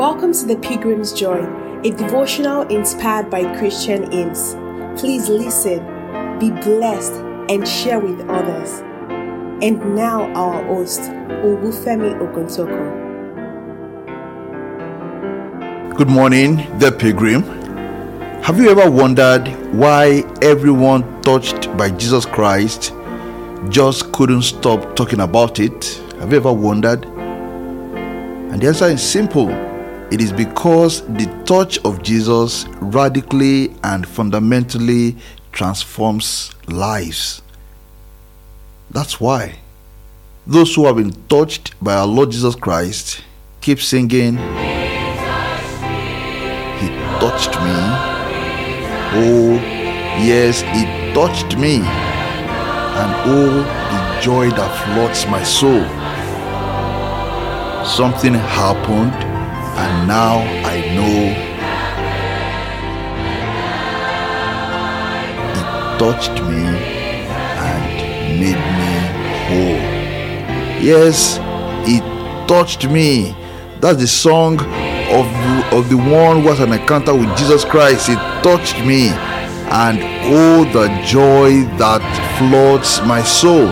Welcome to the Pilgrim's Joy, a devotional inspired by Christian hymns. Please listen, be blessed, and share with others. And now, our host, Olufemi Oguntoko. Good morning, the Pilgrim. Have you ever wondered why everyone touched by Jesus Christ just couldn't stop talking about it? Have you ever wondered? And the answer is simple it is because the touch of Jesus radically and fundamentally transforms lives. That's why those who have been touched by our Lord Jesus Christ keep singing, He touched me. Oh, yes, He touched me. And oh, the joy that floods my soul. Something happened and now I know it touched me and made me whole. Yes, it touched me. That's the song of of the one who has an encounter with Jesus Christ. It touched me, and oh, the joy that floods my soul.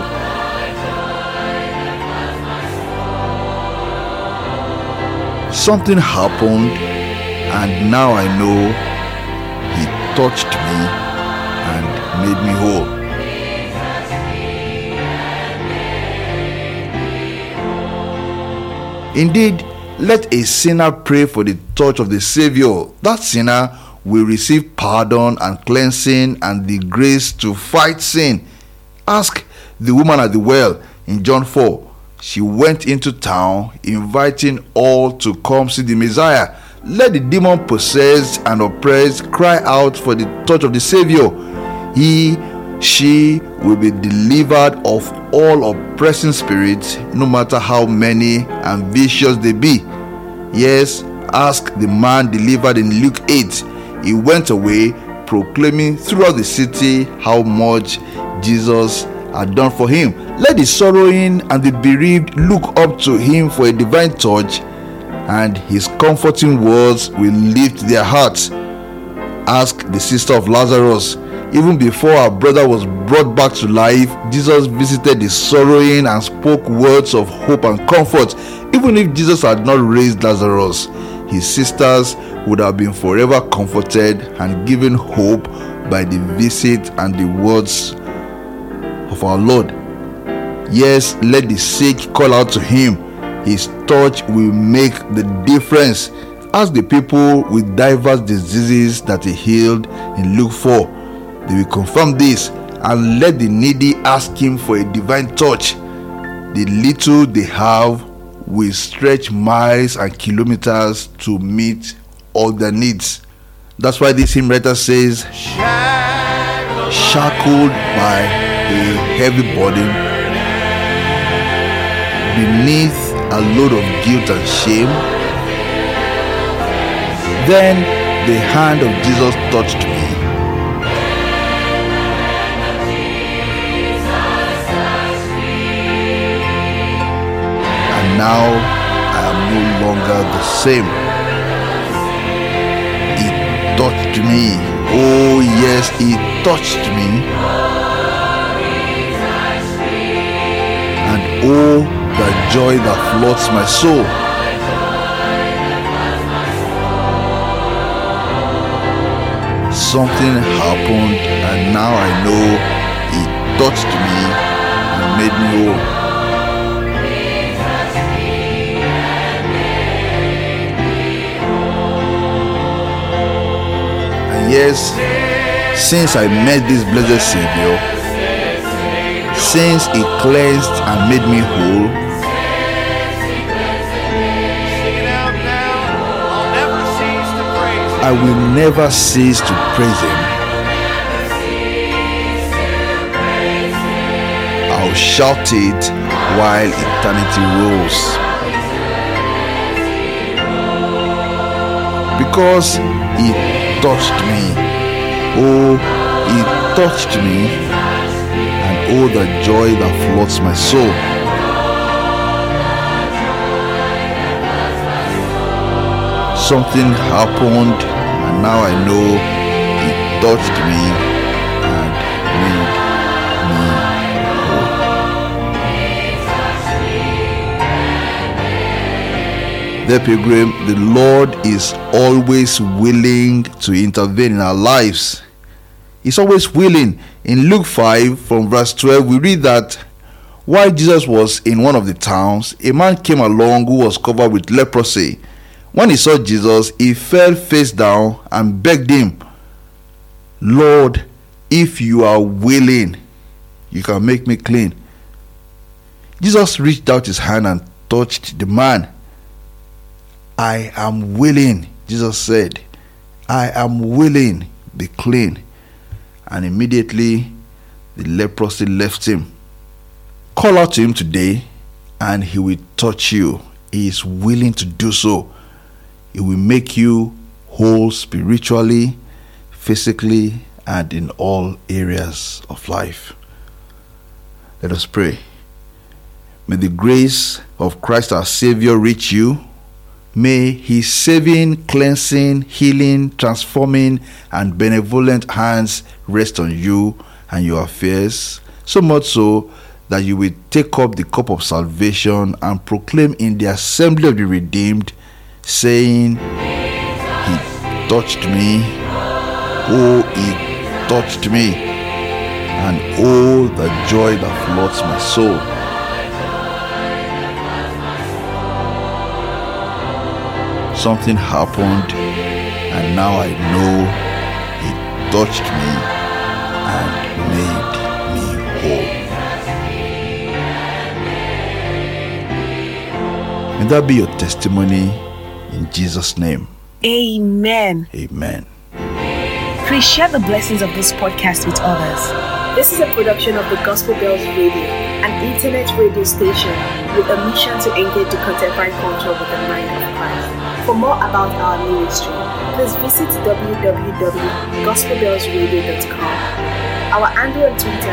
Something happened and now I know he touched me and made me whole. Indeed, let a sinner pray for the touch of the Savior. That sinner will receive pardon and cleansing and the grace to fight sin. Ask the woman at the well in John 4 she went into town inviting all to come see the Messiah. Let the demon possessed and oppressed cry out for the touch of the Savior. He, she will be delivered of all oppressing spirits, no matter how many and vicious they be. Yes, ask the man delivered in Luke 8. He went away proclaiming throughout the city how much Jesus had done for him. Let the sorrowing and the bereaved look up to him for a divine touch, and his comforting words will lift their hearts. Ask the sister of Lazarus. Even before our brother was brought back to life, Jesus visited the sorrowing and spoke words of hope and comfort. Even if Jesus had not raised Lazarus, his sisters would have been forever comforted and given hope by the visit and the words of our Lord. Yes, let the sick call out to him. His touch will make the difference. Ask the people with diverse diseases that he healed in Luke 4. They will confirm this and let the needy ask him for a divine touch. The little they have will stretch miles and kilometers to meet all their needs. That's why this hymn writer says, Shackled by a heavy burden beneath a load of guilt and shame. Then the hand of Jesus touched me. And now I am no longer the same. It touched me. Oh, yes, it touched me. Oh, the joy that floods my soul. Something happened, and now I know it touched me and made me whole. And yes, since I met this blessed Savior, since he cleansed and made me whole. I will never cease to praise him. I'll shout it while eternity rolls. Because he touched me. Oh, he touched me oh the joy that floods my soul. something happened, and now I know it touched me and made me whole. Dear Pilgrim, the Lord is always willing to intervene in our lives. He's always willing. In Luke 5, from verse 12, we read that while Jesus was in one of the towns, a man came along who was covered with leprosy. When he saw Jesus, he fell face down and begged him, Lord, if you are willing, you can make me clean. Jesus reached out his hand and touched the man. I am willing, Jesus said. I am willing, be clean. And immediately the leprosy left him. Call out to him today and he will touch you. He is willing to do so. It will make you whole spiritually, physically, and in all areas of life. Let us pray. May the grace of Christ our Savior reach you. May his saving, cleansing, healing, transforming, and benevolent hands rest on you and your affairs, so much so that you will take up the cup of salvation and proclaim in the assembly of the redeemed, saying, He touched me, oh, He touched me, and oh, the joy that floods my soul. Something happened, and now I know He touched me and made me whole. May that be your testimony in Jesus' name. Amen. Amen. Please share the blessings of this podcast with others. This is a production of the Gospel Bells Radio, an internet radio station with a mission to engage the contemporary culture with the mind of Christ. For more about our ministry, please visit www.gospelbellsradio.com. Our handle on Twitter is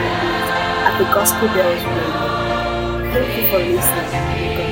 at the Gospel Bells Radio. Thank you for listening.